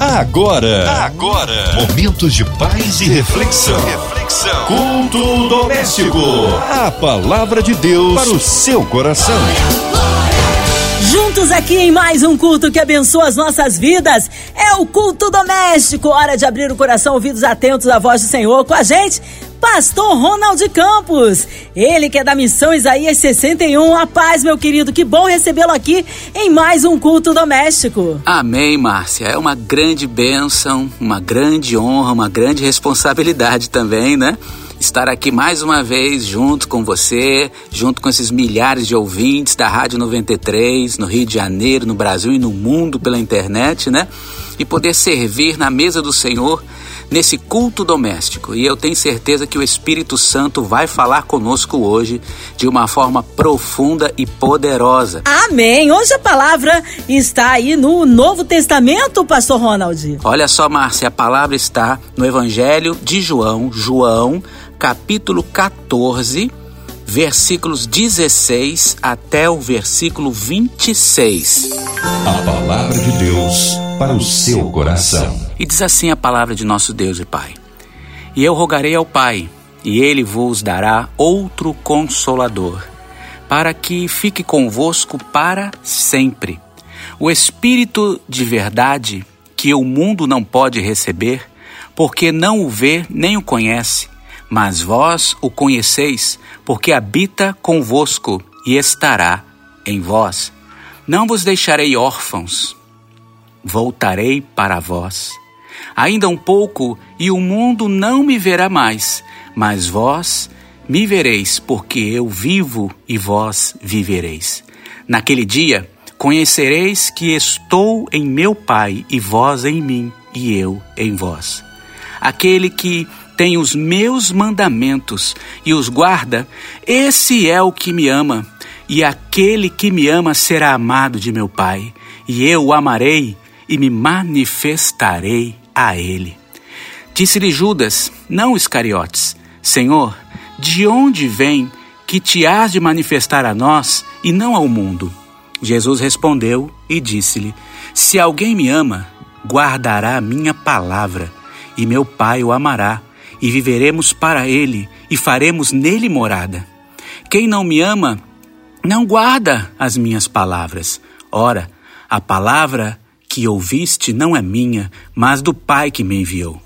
Agora, agora, momentos de paz e reflexão. Reflexão. Culto doméstico. A palavra de Deus para o seu coração. Juntos aqui em mais um culto que abençoa as nossas vidas. É o culto doméstico. Hora de abrir o coração, ouvidos atentos à voz do Senhor com a gente. Pastor Ronald Campos, ele que é da missão Isaías 61. A paz, meu querido, que bom recebê-lo aqui em mais um culto doméstico. Amém, Márcia. É uma grande bênção, uma grande honra, uma grande responsabilidade também, né? Estar aqui mais uma vez junto com você, junto com esses milhares de ouvintes da Rádio 93, no Rio de Janeiro, no Brasil e no mundo pela internet, né? E poder servir na mesa do Senhor nesse culto doméstico. E eu tenho certeza que o Espírito Santo vai falar conosco hoje de uma forma profunda e poderosa. Amém. Hoje a palavra está aí no Novo Testamento, pastor Ronald. Olha só, Márcia, a palavra está no Evangelho de João, João, capítulo 14, versículos 16 até o versículo 26. A palavra de Deus para o seu coração. E diz assim a palavra de nosso Deus e Pai: E eu rogarei ao Pai, e ele vos dará outro consolador, para que fique convosco para sempre. O Espírito de verdade, que o mundo não pode receber, porque não o vê nem o conhece, mas vós o conheceis, porque habita convosco e estará em vós. Não vos deixarei órfãos, voltarei para vós. Ainda um pouco e o mundo não me verá mais, mas vós me vereis, porque eu vivo e vós vivereis. Naquele dia conhecereis que estou em meu Pai e vós em mim e eu em vós. Aquele que tem os meus mandamentos e os guarda, esse é o que me ama, e aquele que me ama será amado de meu Pai, e eu o amarei e me manifestarei a ele. Disse-lhe Judas, não Iscariotes: Senhor, de onde vem que te has de manifestar a nós e não ao mundo? Jesus respondeu e disse-lhe: Se alguém me ama, guardará a minha palavra, e meu Pai o amará, e viveremos para ele, e faremos nele morada. Quem não me ama, não guarda as minhas palavras. Ora, a palavra que ouviste não é minha, mas do Pai que me enviou.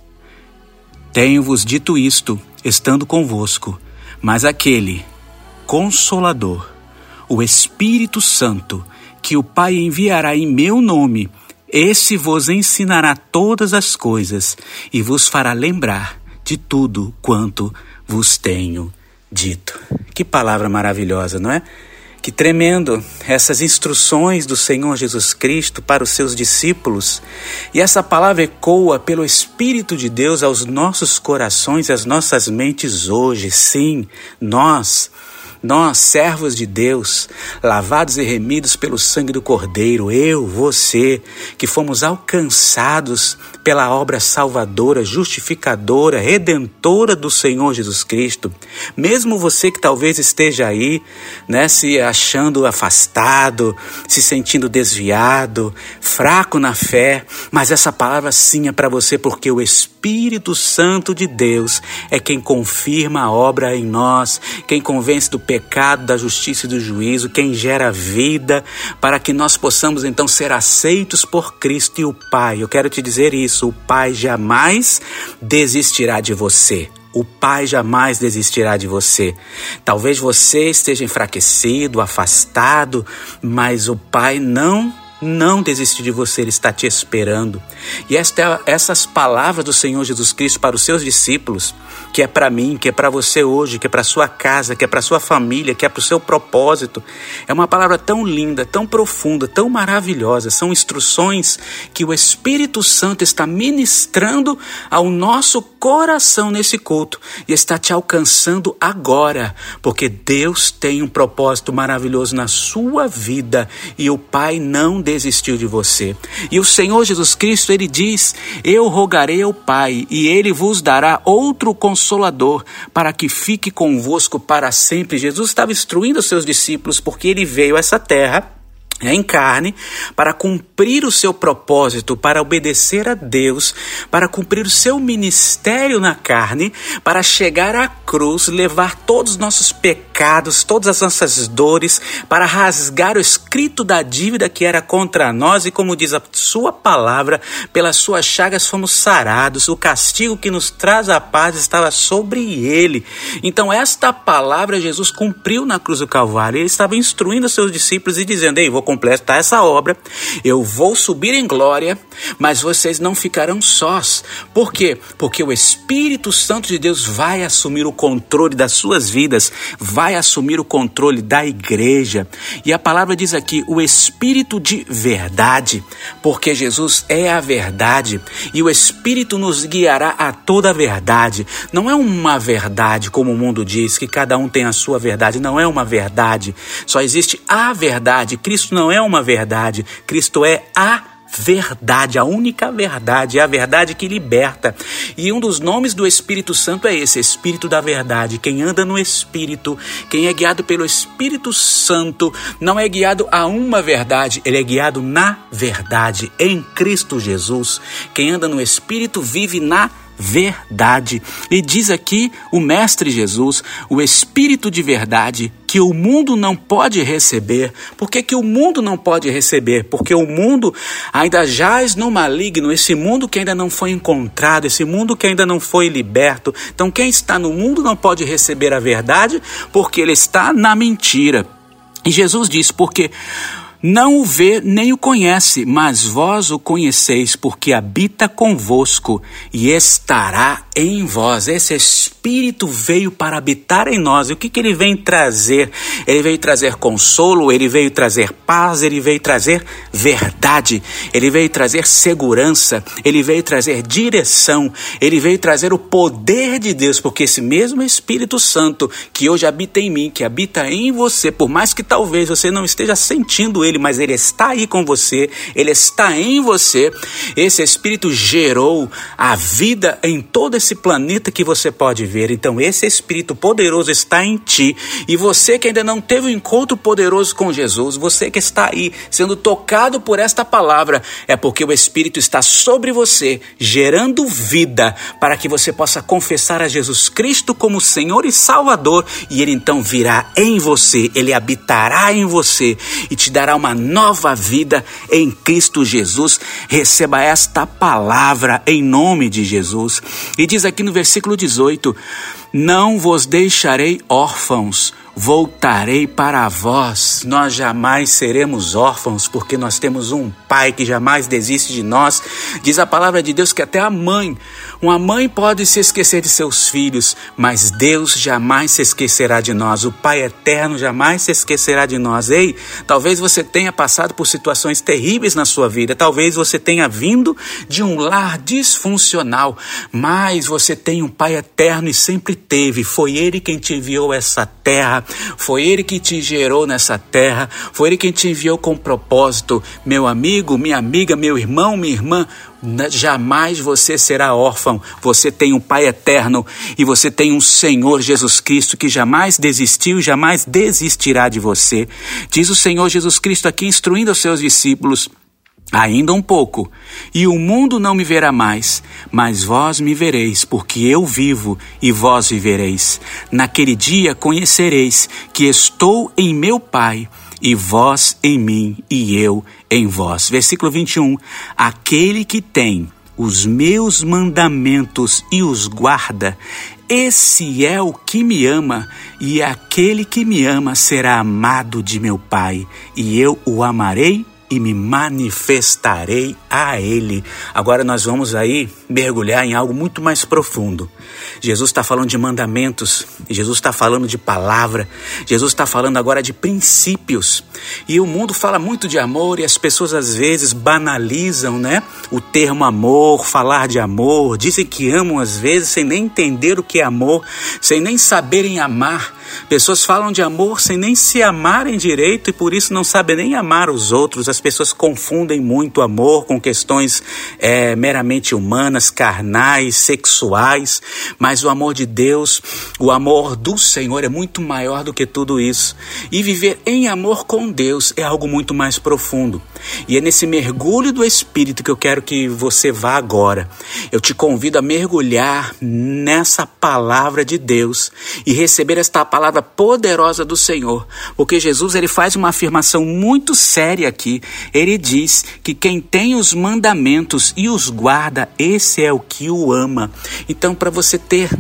Tenho-vos dito isto, estando convosco, mas aquele, Consolador, o Espírito Santo, que o Pai enviará em meu nome, esse vos ensinará todas as coisas e vos fará lembrar de tudo quanto vos tenho dito. Que palavra maravilhosa, não é? Que tremendo essas instruções do Senhor Jesus Cristo para os seus discípulos. E essa palavra ecoa pelo Espírito de Deus aos nossos corações às nossas mentes hoje. Sim, nós nós, servos de Deus, lavados e remidos pelo sangue do Cordeiro, eu, você, que fomos alcançados pela obra salvadora, justificadora, redentora do Senhor Jesus Cristo. Mesmo você que talvez esteja aí, né, se achando afastado, se sentindo desviado, fraco na fé, mas essa palavra sim é para você porque o Espírito Santo de Deus é quem confirma a obra em nós, quem convence do pecado, da justiça e do juízo, quem gera vida, para que nós possamos então ser aceitos por Cristo e o Pai. Eu quero te dizer isso: o Pai jamais desistirá de você. O Pai jamais desistirá de você. Talvez você esteja enfraquecido, afastado, mas o Pai não não desistir de você, Ele está te esperando. E esta, essas palavras do Senhor Jesus Cristo para os seus discípulos, que é para mim, que é para você hoje, que é para sua casa, que é para sua família, que é para o seu propósito, é uma palavra tão linda, tão profunda, tão maravilhosa. São instruções que o Espírito Santo está ministrando ao nosso coração nesse culto e está te alcançando agora, porque Deus tem um propósito maravilhoso na sua vida e o Pai não desistiu de você. E o Senhor Jesus Cristo, ele diz: Eu rogarei ao Pai, e ele vos dará outro consolador, para que fique convosco para sempre. Jesus estava instruindo os seus discípulos porque ele veio a essa terra em carne, para cumprir o seu propósito, para obedecer a Deus, para cumprir o seu ministério na carne, para chegar à cruz, levar todos os nossos pecados, todas as nossas dores, para rasgar o escrito da dívida que era contra nós, e como diz a sua palavra, pelas suas chagas fomos sarados, o castigo que nos traz a paz estava sobre ele. Então, esta palavra Jesus cumpriu na cruz do Calvário, ele estava instruindo seus discípulos e dizendo: Ei, vou completar essa obra, eu vou subir em glória, mas vocês não ficarão sós. Por quê? Porque o Espírito Santo de Deus vai assumir o controle das suas vidas, vai assumir o controle da igreja. E a palavra diz aqui: o Espírito de verdade, porque Jesus é a verdade e o Espírito nos guiará a toda a verdade. Não é uma verdade como o mundo diz, que cada um tem a sua verdade, não é uma verdade. Só existe a verdade. Cristo não não é uma verdade, Cristo é a verdade, a única verdade, é a verdade que liberta. E um dos nomes do Espírito Santo é esse, Espírito da Verdade. Quem anda no Espírito, quem é guiado pelo Espírito Santo, não é guiado a uma verdade, ele é guiado na verdade, em Cristo Jesus. Quem anda no Espírito vive na verdade verdade. E diz aqui o Mestre Jesus, o Espírito de verdade, que o mundo não pode receber. Por que, que o mundo não pode receber? Porque o mundo ainda jaz no maligno, esse mundo que ainda não foi encontrado, esse mundo que ainda não foi liberto. Então, quem está no mundo não pode receber a verdade, porque ele está na mentira. E Jesus diz: porque não o vê nem o conhece, mas vós o conheceis, porque habita convosco e estará em vós. Esse Espírito veio para habitar em nós. E o que, que ele vem trazer? Ele veio trazer consolo, ele veio trazer paz, ele veio trazer verdade, ele veio trazer segurança, ele veio trazer direção, ele veio trazer o poder de Deus, porque esse mesmo Espírito Santo que hoje habita em mim, que habita em você, por mais que talvez você não esteja sentindo ele, ele, mas ele está aí com você, ele está em você. Esse Espírito gerou a vida em todo esse planeta que você pode ver. Então, esse Espírito poderoso está em ti. E você que ainda não teve um encontro poderoso com Jesus, você que está aí sendo tocado por esta palavra, é porque o Espírito está sobre você, gerando vida, para que você possa confessar a Jesus Cristo como Senhor e Salvador, e ele então virá em você, ele habitará em você e te dará uma uma nova vida em Cristo Jesus. Receba esta palavra em nome de Jesus. E diz aqui no versículo 18: Não vos deixarei órfãos voltarei para vós. Nós jamais seremos órfãos, porque nós temos um Pai que jamais desiste de nós. Diz a palavra de Deus que até a mãe, uma mãe pode se esquecer de seus filhos, mas Deus jamais se esquecerá de nós. O Pai eterno jamais se esquecerá de nós. Ei, talvez você tenha passado por situações terríveis na sua vida, talvez você tenha vindo de um lar disfuncional, mas você tem um Pai eterno e sempre teve. Foi Ele quem te enviou essa terra foi Ele que te gerou nessa terra, foi Ele quem te enviou com propósito. Meu amigo, minha amiga, meu irmão, minha irmã, jamais você será órfão. Você tem um Pai eterno e você tem um Senhor Jesus Cristo que jamais desistiu e jamais desistirá de você. Diz o Senhor Jesus Cristo aqui instruindo os seus discípulos. Ainda um pouco, e o mundo não me verá mais, mas vós me vereis, porque eu vivo e vós vivereis. Naquele dia conhecereis que estou em meu Pai, e vós em mim, e eu em vós. Versículo 21. Aquele que tem os meus mandamentos e os guarda, esse é o que me ama, e aquele que me ama será amado de meu Pai, e eu o amarei e me manifestarei a Ele. Agora nós vamos aí mergulhar em algo muito mais profundo. Jesus está falando de mandamentos, Jesus está falando de palavra, Jesus está falando agora de princípios. E o mundo fala muito de amor e as pessoas às vezes banalizam, né? O termo amor, falar de amor, dizem que amam às vezes sem nem entender o que é amor, sem nem saberem amar. Pessoas falam de amor sem nem se amarem direito e por isso não sabem nem amar os outros. As pessoas confundem muito amor com questões é, meramente humanas, carnais, sexuais. Mas o amor de Deus, o amor do Senhor é muito maior do que tudo isso. E viver em amor com Deus é algo muito mais profundo. E é nesse mergulho do Espírito que eu quero que você vá agora. Eu te convido a mergulhar nessa palavra de Deus e receber esta palavra poderosa do Senhor, porque Jesus ele faz uma afirmação muito séria aqui. Ele diz que quem tem os mandamentos e os guarda, esse é o que o ama. Então, para você ter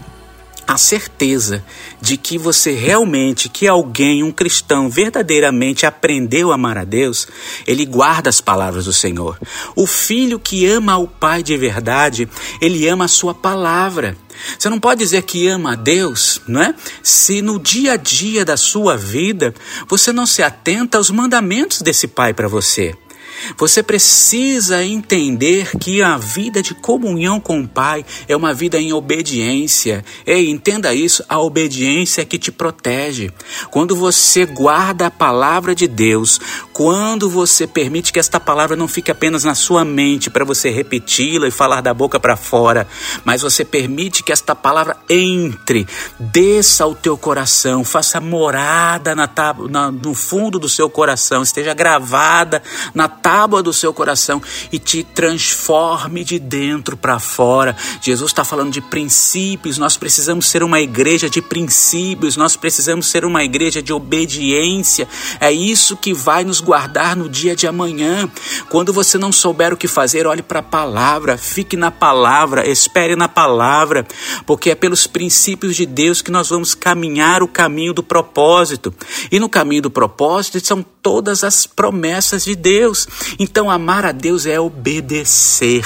a certeza de que você realmente, que alguém, um cristão, verdadeiramente aprendeu a amar a Deus, ele guarda as palavras do Senhor. O filho que ama o Pai de verdade, ele ama a sua palavra. Você não pode dizer que ama a Deus, não é? Se no dia a dia da sua vida você não se atenta aos mandamentos desse Pai para você. Você precisa entender que a vida de comunhão com o Pai é uma vida em obediência. Ei, entenda isso: a obediência é que te protege. Quando você guarda a palavra de Deus, quando você permite que esta palavra não fique apenas na sua mente para você repeti-la e falar da boca para fora, mas você permite que esta palavra entre, desça ao teu coração, faça morada na, na, no fundo do seu coração, esteja gravada na tábua tábua do seu coração e te transforme de dentro para fora. Jesus está falando de princípios, nós precisamos ser uma igreja de princípios, nós precisamos ser uma igreja de obediência. É isso que vai nos guardar no dia de amanhã. Quando você não souber o que fazer, olhe para a palavra, fique na palavra, espere na palavra, porque é pelos princípios de Deus que nós vamos caminhar o caminho do propósito. E no caminho do propósito são todas as promessas de Deus. Então, amar a Deus é obedecer.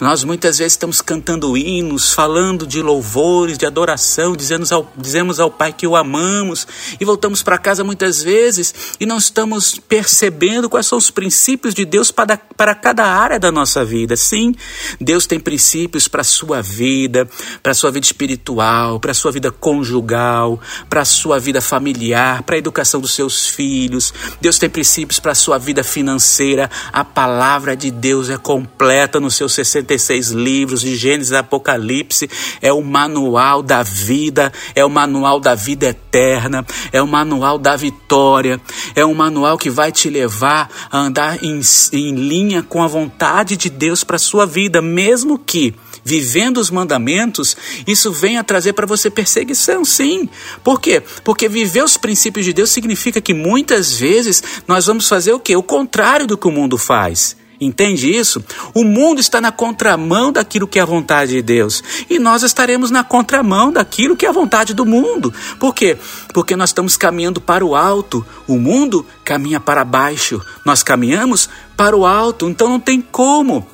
Nós muitas vezes estamos cantando hinos, falando de louvores, de adoração, dizemos ao, dizemos ao Pai que o amamos e voltamos para casa muitas vezes e não estamos quais são os princípios de Deus para, para cada área da nossa vida. Sim, Deus tem princípios para a sua vida, para a sua vida espiritual, para a sua vida conjugal, para a sua vida familiar, para a educação dos seus filhos. Deus tem princípios para a sua vida financeira a palavra de Deus é completa nos seus 66 livros, de Gênesis a Apocalipse, é o manual da vida, é o manual da vida eterna, é o manual da vitória, é um manual que vai te levar a andar em, em linha com a vontade de Deus para sua vida, mesmo que vivendo os mandamentos, isso venha trazer para você perseguição, sim. Por quê? Porque viver os princípios de Deus significa que muitas vezes nós vamos fazer o quê? O contrário do que o mundo faz. Entende isso? O mundo está na contramão daquilo que é a vontade de Deus. E nós estaremos na contramão daquilo que é a vontade do mundo. Por quê? Porque nós estamos caminhando para o alto. O mundo caminha para baixo. Nós caminhamos para o alto. Então não tem como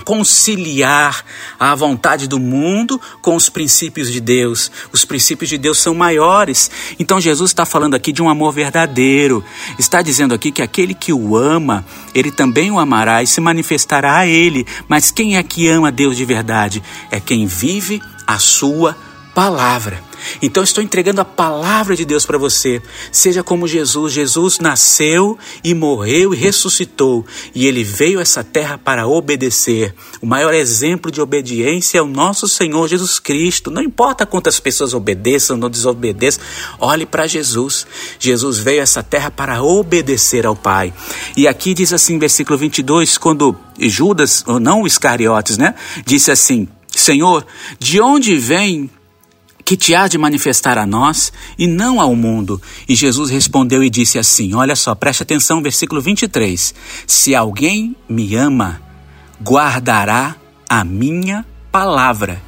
conciliar a vontade do mundo com os princípios de Deus. Os princípios de Deus são maiores. Então Jesus está falando aqui de um amor verdadeiro. Está dizendo aqui que aquele que o ama, ele também o amará e se manifestará a ele. Mas quem é que ama Deus de verdade? É quem vive a sua palavra. Então estou entregando a palavra de Deus para você. Seja como Jesus. Jesus nasceu e morreu e ressuscitou. E ele veio a essa terra para obedecer. O maior exemplo de obediência é o nosso Senhor Jesus Cristo. Não importa quantas pessoas obedeçam ou desobedeçam, olhe para Jesus. Jesus veio a essa terra para obedecer ao Pai. E aqui diz assim, versículo 22, quando Judas, ou não Iscariotes, né, disse assim: Senhor, de onde vem que te há de manifestar a nós e não ao mundo. E Jesus respondeu e disse assim: Olha só, preste atenção, versículo 23. Se alguém me ama, guardará a minha palavra,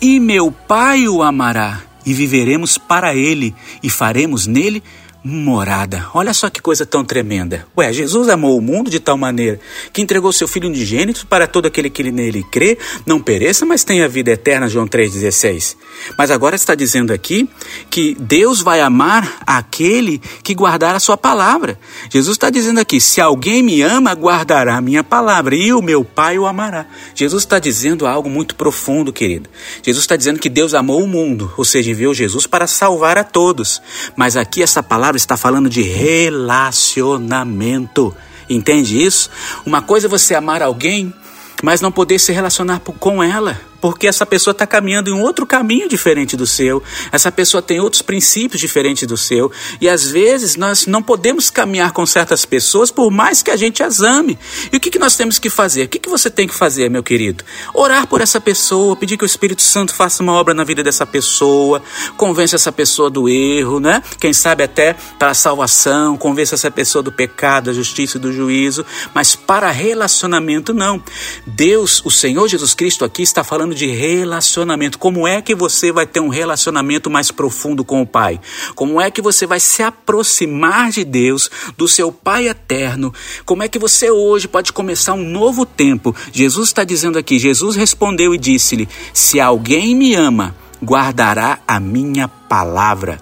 e meu Pai o amará, e viveremos para ele, e faremos nele morada. Olha só que coisa tão tremenda. Ué, Jesus amou o mundo de tal maneira que entregou seu Filho unigênito para todo aquele que nele crê, não pereça, mas tenha vida eterna, João 3,16. Mas agora está dizendo aqui que Deus vai amar aquele que guardar a sua palavra. Jesus está dizendo aqui: se alguém me ama, guardará a minha palavra, e o meu Pai o amará. Jesus está dizendo algo muito profundo, querido. Jesus está dizendo que Deus amou o mundo, ou seja, enviou Jesus para salvar a todos. Mas aqui essa palavra palavra está falando de relacionamento. Entende isso? Uma coisa é você amar alguém, mas não poder se relacionar com ela porque essa pessoa está caminhando em um outro caminho diferente do seu, essa pessoa tem outros princípios diferentes do seu, e às vezes nós não podemos caminhar com certas pessoas por mais que a gente as ame. E o que, que nós temos que fazer? O que, que você tem que fazer, meu querido? Orar por essa pessoa, pedir que o Espírito Santo faça uma obra na vida dessa pessoa, convence essa pessoa do erro, né? Quem sabe até para a salvação, convence essa pessoa do pecado, da justiça e do juízo, mas para relacionamento não. Deus, o Senhor Jesus Cristo aqui está falando de relacionamento. Como é que você vai ter um relacionamento mais profundo com o Pai? Como é que você vai se aproximar de Deus, do seu Pai eterno? Como é que você hoje pode começar um novo tempo? Jesus está dizendo aqui: Jesus respondeu e disse-lhe: Se alguém me ama, guardará a minha palavra,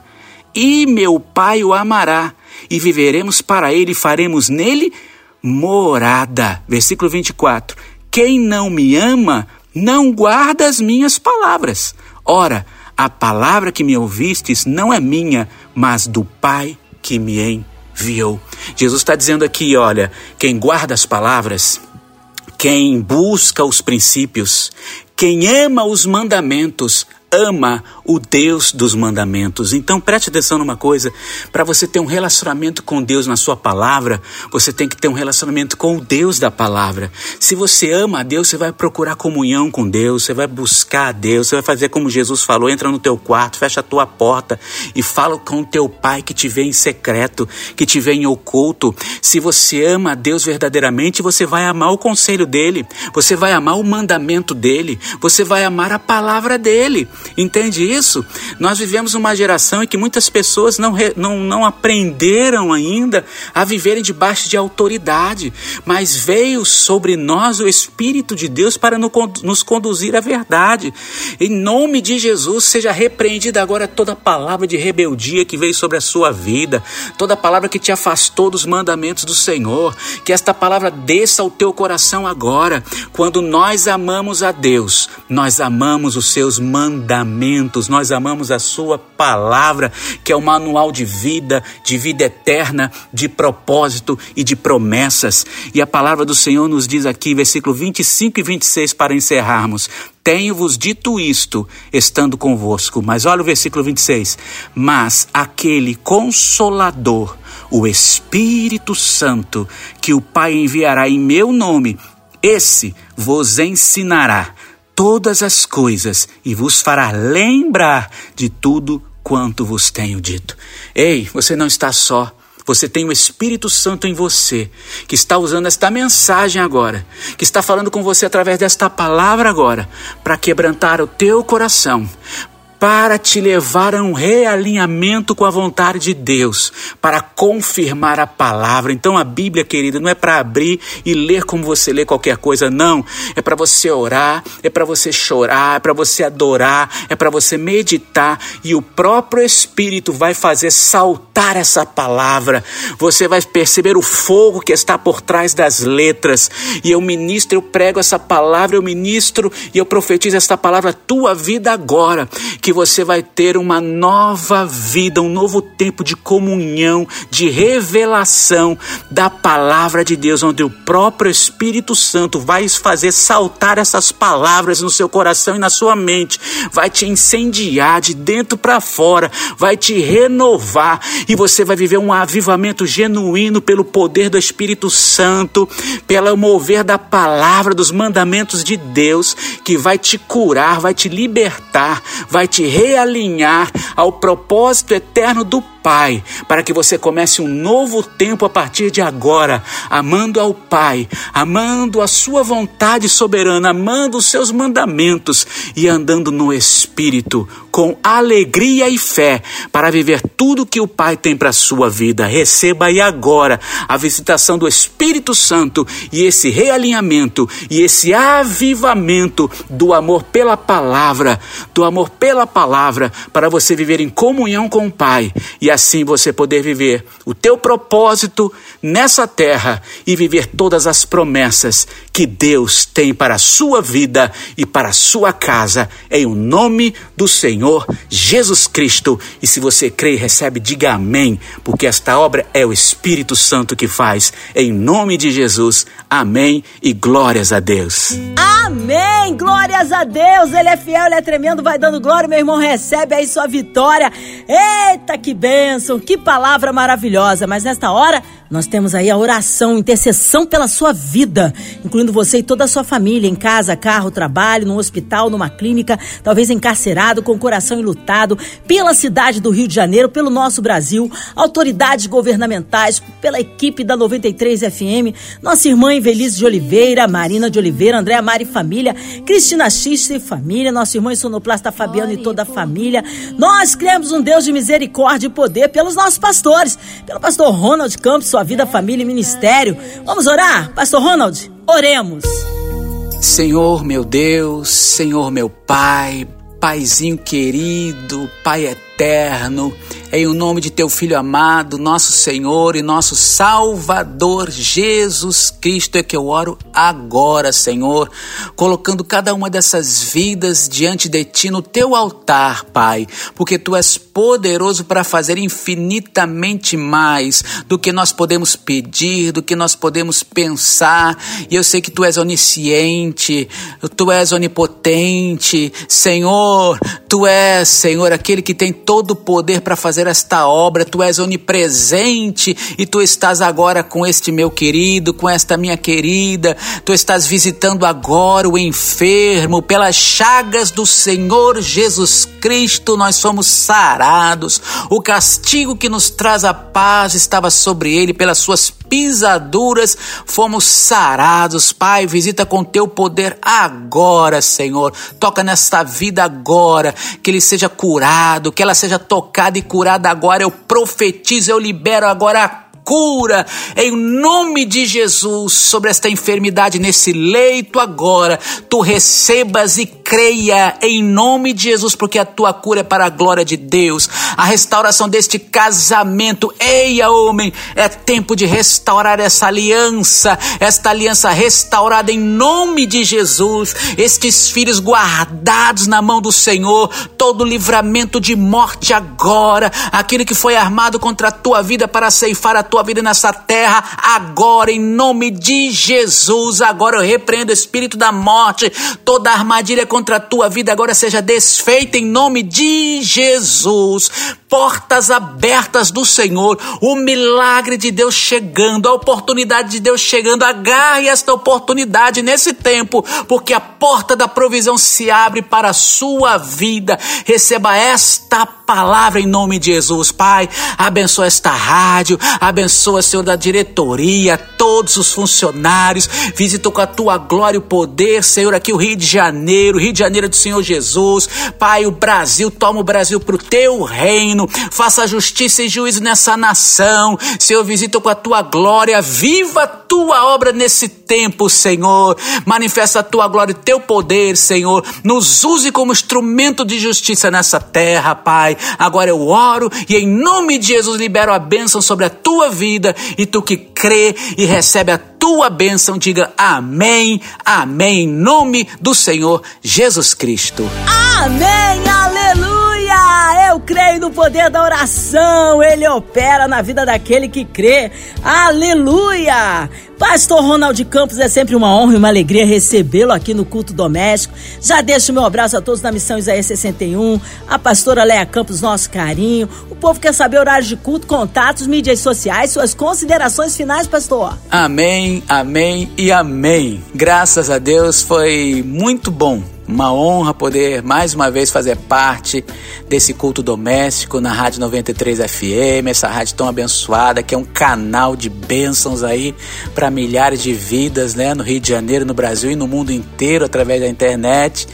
e meu Pai o amará, e viveremos para ele e faremos nele morada. Versículo 24: Quem não me ama, não guarda as minhas palavras. Ora, a palavra que me ouvistes não é minha, mas do Pai que me enviou. Jesus está dizendo aqui: olha, quem guarda as palavras, quem busca os princípios, quem ama os mandamentos, ama o Deus dos mandamentos. Então preste atenção numa coisa: para você ter um relacionamento com Deus na sua palavra, você tem que ter um relacionamento com o Deus da palavra. Se você ama a Deus, você vai procurar comunhão com Deus, você vai buscar a Deus, você vai fazer como Jesus falou: entra no teu quarto, fecha a tua porta e fala com o teu pai que te vê em secreto, que te vê em oculto. Se você ama a Deus verdadeiramente, você vai amar o conselho dele, você vai amar o mandamento dele, você vai amar a palavra dele. Entende isso? Nós vivemos uma geração em que muitas pessoas não, não, não aprenderam ainda a viverem debaixo de autoridade, mas veio sobre nós o Espírito de Deus para nos conduzir à verdade. Em nome de Jesus, seja repreendida agora toda palavra de rebeldia que veio sobre a sua vida, toda palavra que te afastou dos mandamentos do Senhor, que esta palavra desça ao teu coração agora. Quando nós amamos a Deus, nós amamos os seus mandamentos mandamentos, nós amamos a Sua palavra, que é o manual de vida, de vida eterna, de propósito e de promessas. E a palavra do Senhor nos diz aqui, versículo 25 e 26, para encerrarmos: Tenho-vos dito isto, estando convosco. Mas olha o versículo 26. Mas aquele consolador, o Espírito Santo, que o Pai enviará em meu nome, esse vos ensinará todas as coisas e vos fará lembrar de tudo quanto vos tenho dito. Ei, você não está só. Você tem o Espírito Santo em você, que está usando esta mensagem agora, que está falando com você através desta palavra agora, para quebrantar o teu coração, para te levar a um realinhamento com a vontade de Deus, para confirmar a palavra. Então a Bíblia, querida, não é para abrir e ler como você lê qualquer coisa, não. É para você orar, é para você chorar, é para você adorar, é para você meditar e o próprio Espírito vai fazer saltar essa palavra. Você vai perceber o fogo que está por trás das letras. E eu ministro, eu prego essa palavra, eu ministro e eu profetizo esta palavra tua vida agora. Que que você vai ter uma nova vida, um novo tempo de comunhão, de revelação da palavra de Deus, onde o próprio Espírito Santo vai fazer saltar essas palavras no seu coração e na sua mente, vai te incendiar de dentro para fora, vai te renovar e você vai viver um avivamento genuíno pelo poder do Espírito Santo, pelo mover da palavra, dos mandamentos de Deus, que vai te curar, vai te libertar, vai te realinhar ao propósito eterno do Pai, para que você comece um novo tempo a partir de agora, amando ao Pai, amando a Sua vontade soberana, amando os seus mandamentos e andando no Espírito, com alegria e fé, para viver tudo que o Pai tem para a sua vida. Receba aí agora a visitação do Espírito Santo e esse realinhamento e esse avivamento do amor pela palavra, do amor pela palavra, para você viver em comunhão com o Pai e assim você poder viver o teu propósito nessa terra e viver todas as promessas que Deus tem para a sua vida e para a sua casa, em o nome do Senhor Jesus Cristo. E se você crê e recebe, diga amém, porque esta obra é o Espírito Santo que faz, em nome de Jesus. Amém e glórias a Deus. Amém! Glórias a Deus! Ele é fiel, ele é tremendo, vai dando glória, meu irmão, recebe aí sua vitória. Eita, que bênção, que palavra maravilhosa! Mas nesta hora, nós temos aí a oração, intercessão pela sua vida, incluindo você e toda a sua família, em casa, carro, trabalho, no hospital, numa clínica, talvez encarcerado, com o coração enlutado, pela cidade do Rio de Janeiro, pelo nosso Brasil, autoridades governamentais, pela equipe da 93 FM, nossa irmã Invelise de Oliveira, Marina de Oliveira, Andréa Mari Família, Cristina X e Família, nosso irmão sonoplasta Fabiano e toda a família. Nós criamos um Deus de misericórdia e poder pelos nossos pastores, pelo pastor Ronald Campos, sua vida, família e ministério. Vamos orar? Pastor Ronald, oremos. Senhor meu Deus, Senhor meu Pai, Paizinho querido, Pai eterno, em o nome de teu Filho amado, nosso Senhor e nosso Salvador Jesus Cristo, é que eu oro agora, Senhor, colocando cada uma dessas vidas diante de ti no teu altar, Pai, porque tu és poderoso para fazer infinitamente mais do que nós podemos pedir, do que nós podemos pensar, e eu sei que tu és onisciente, tu és onipotente, Senhor, tu és, Senhor, aquele que tem todo o poder para fazer esta obra, tu és onipresente e tu estás agora com este meu querido, com esta minha querida, tu estás visitando agora o enfermo, pelas chagas do Senhor Jesus Cristo nós somos sarados, o castigo que nos traz a paz estava sobre ele, pelas suas pisaduras fomos sarados. Pai, visita com teu poder agora, Senhor. Toca nesta vida agora, que ele seja curado, que ela seja tocada e curada agora. Eu profetizo, eu libero agora cura em nome de Jesus sobre esta enfermidade nesse leito agora. Tu recebas e creia em nome de Jesus, porque a tua cura é para a glória de Deus. A restauração deste casamento, eia homem, é tempo de restaurar essa aliança, esta aliança restaurada em nome de Jesus. Estes filhos guardados na mão do Senhor, todo livramento de morte agora, aquele que foi armado contra a tua vida para ceifar a tua vida nessa terra, agora, em nome de Jesus. Agora eu repreendo o espírito da morte, toda armadilha contra a tua vida agora seja desfeita em nome de Jesus. Portas abertas do Senhor, o milagre de Deus chegando, a oportunidade de Deus chegando. Agarre esta oportunidade nesse tempo, porque a porta da provisão se abre para a sua vida. Receba esta palavra em nome de Jesus, Pai. Abençoa esta rádio, abençoa, Senhor, da diretoria, todos os funcionários. Visita com a tua glória e o poder, Senhor, aqui o Rio de Janeiro, Rio de Janeiro do Senhor Jesus. Pai, o Brasil, toma o Brasil para o teu reino. Faça justiça e juízo nessa nação. Senhor, visita com a tua glória. Viva a tua obra nesse tempo, Senhor. Manifesta a tua glória e teu poder, Senhor. Nos use como instrumento de justiça nessa terra, Pai. Agora eu oro e em nome de Jesus libero a bênção sobre a tua vida e tu que crê e recebe a tua bênção, diga amém, amém, em nome do Senhor Jesus Cristo. Amém, aleluia! Creio no poder da oração, ele opera na vida daquele que crê. Aleluia! Pastor Ronald Campos, é sempre uma honra e uma alegria recebê-lo aqui no culto doméstico. Já deixo meu abraço a todos da Missão Isaías 61, a pastora Leia Campos, nosso carinho. O povo quer saber horários de culto, contatos, mídias sociais, suas considerações finais, pastor. Amém, amém e amém. Graças a Deus foi muito bom uma honra poder mais uma vez fazer parte desse culto doméstico na Rádio 93 FM, essa rádio tão abençoada, que é um canal de bênçãos aí para milhares de vidas, né, no Rio de Janeiro, no Brasil e no mundo inteiro através da internet.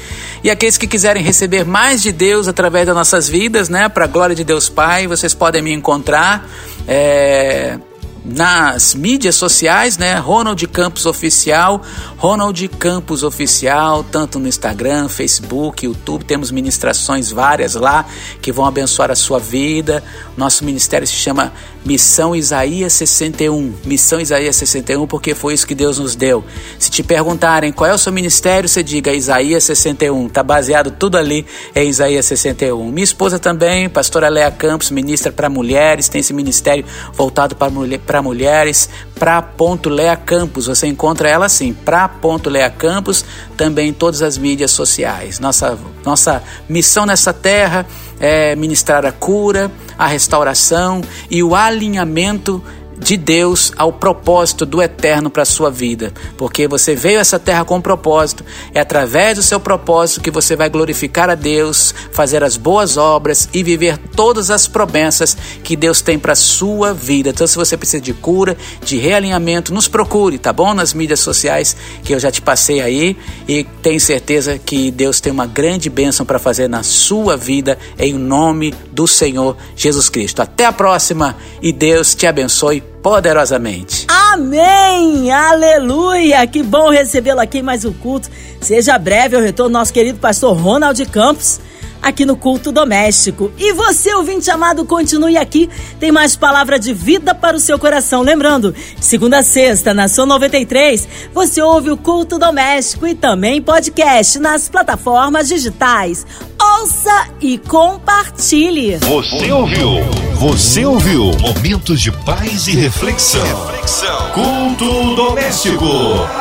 E aqueles que quiserem receber mais de Deus através das nossas vidas, né, para a glória de Deus Pai, vocês podem me encontrar é, nas mídias sociais, né? Ronald Campos Oficial, Ronald Campos Oficial, tanto no Instagram, Facebook, YouTube, temos ministrações várias lá que vão abençoar a sua vida. Nosso ministério se chama Missão Isaías 61. Missão Isaías 61, porque foi isso que Deus nos deu. Se te perguntarem qual é o seu ministério, você diga Isaías 61. Tá baseado tudo ali em Isaías 61. Minha esposa também, pastora Lea Campos, ministra para mulheres, tem esse ministério voltado para mulher, mulheres, para ponto Lea Campos. Você encontra ela assim, para ponto Lea Campos, também em todas as mídias sociais. Nossa, nossa missão nessa terra é ministrar a cura, a restauração e o alinhamento de Deus ao propósito do eterno para a sua vida, porque você veio a essa terra com um propósito, é através do seu propósito que você vai glorificar a Deus, fazer as boas obras e viver todas as promessas que Deus tem para a sua vida. Então, se você precisa de cura, de realinhamento, nos procure, tá bom? Nas mídias sociais que eu já te passei aí e tenho certeza que Deus tem uma grande bênção para fazer na sua vida em nome do Senhor Jesus Cristo. Até a próxima e Deus te abençoe poderosamente. Amém! Aleluia! Que bom recebê-lo aqui mais um culto. Seja breve o retorno nosso querido pastor Ronald Campos aqui no culto doméstico. E você, ouvinte amado, continue aqui. Tem mais palavra de vida para o seu coração. Lembrando, segunda a sexta, na Sua 93, você ouve o culto doméstico e também podcast nas plataformas digitais. Ouça e compartilhe. Você ouviu? Você ouviu? Momentos de paz e reflexão. reflexão. Culto doméstico.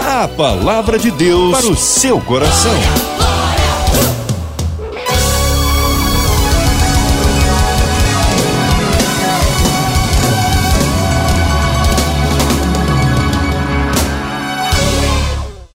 A palavra de Deus para o seu coração.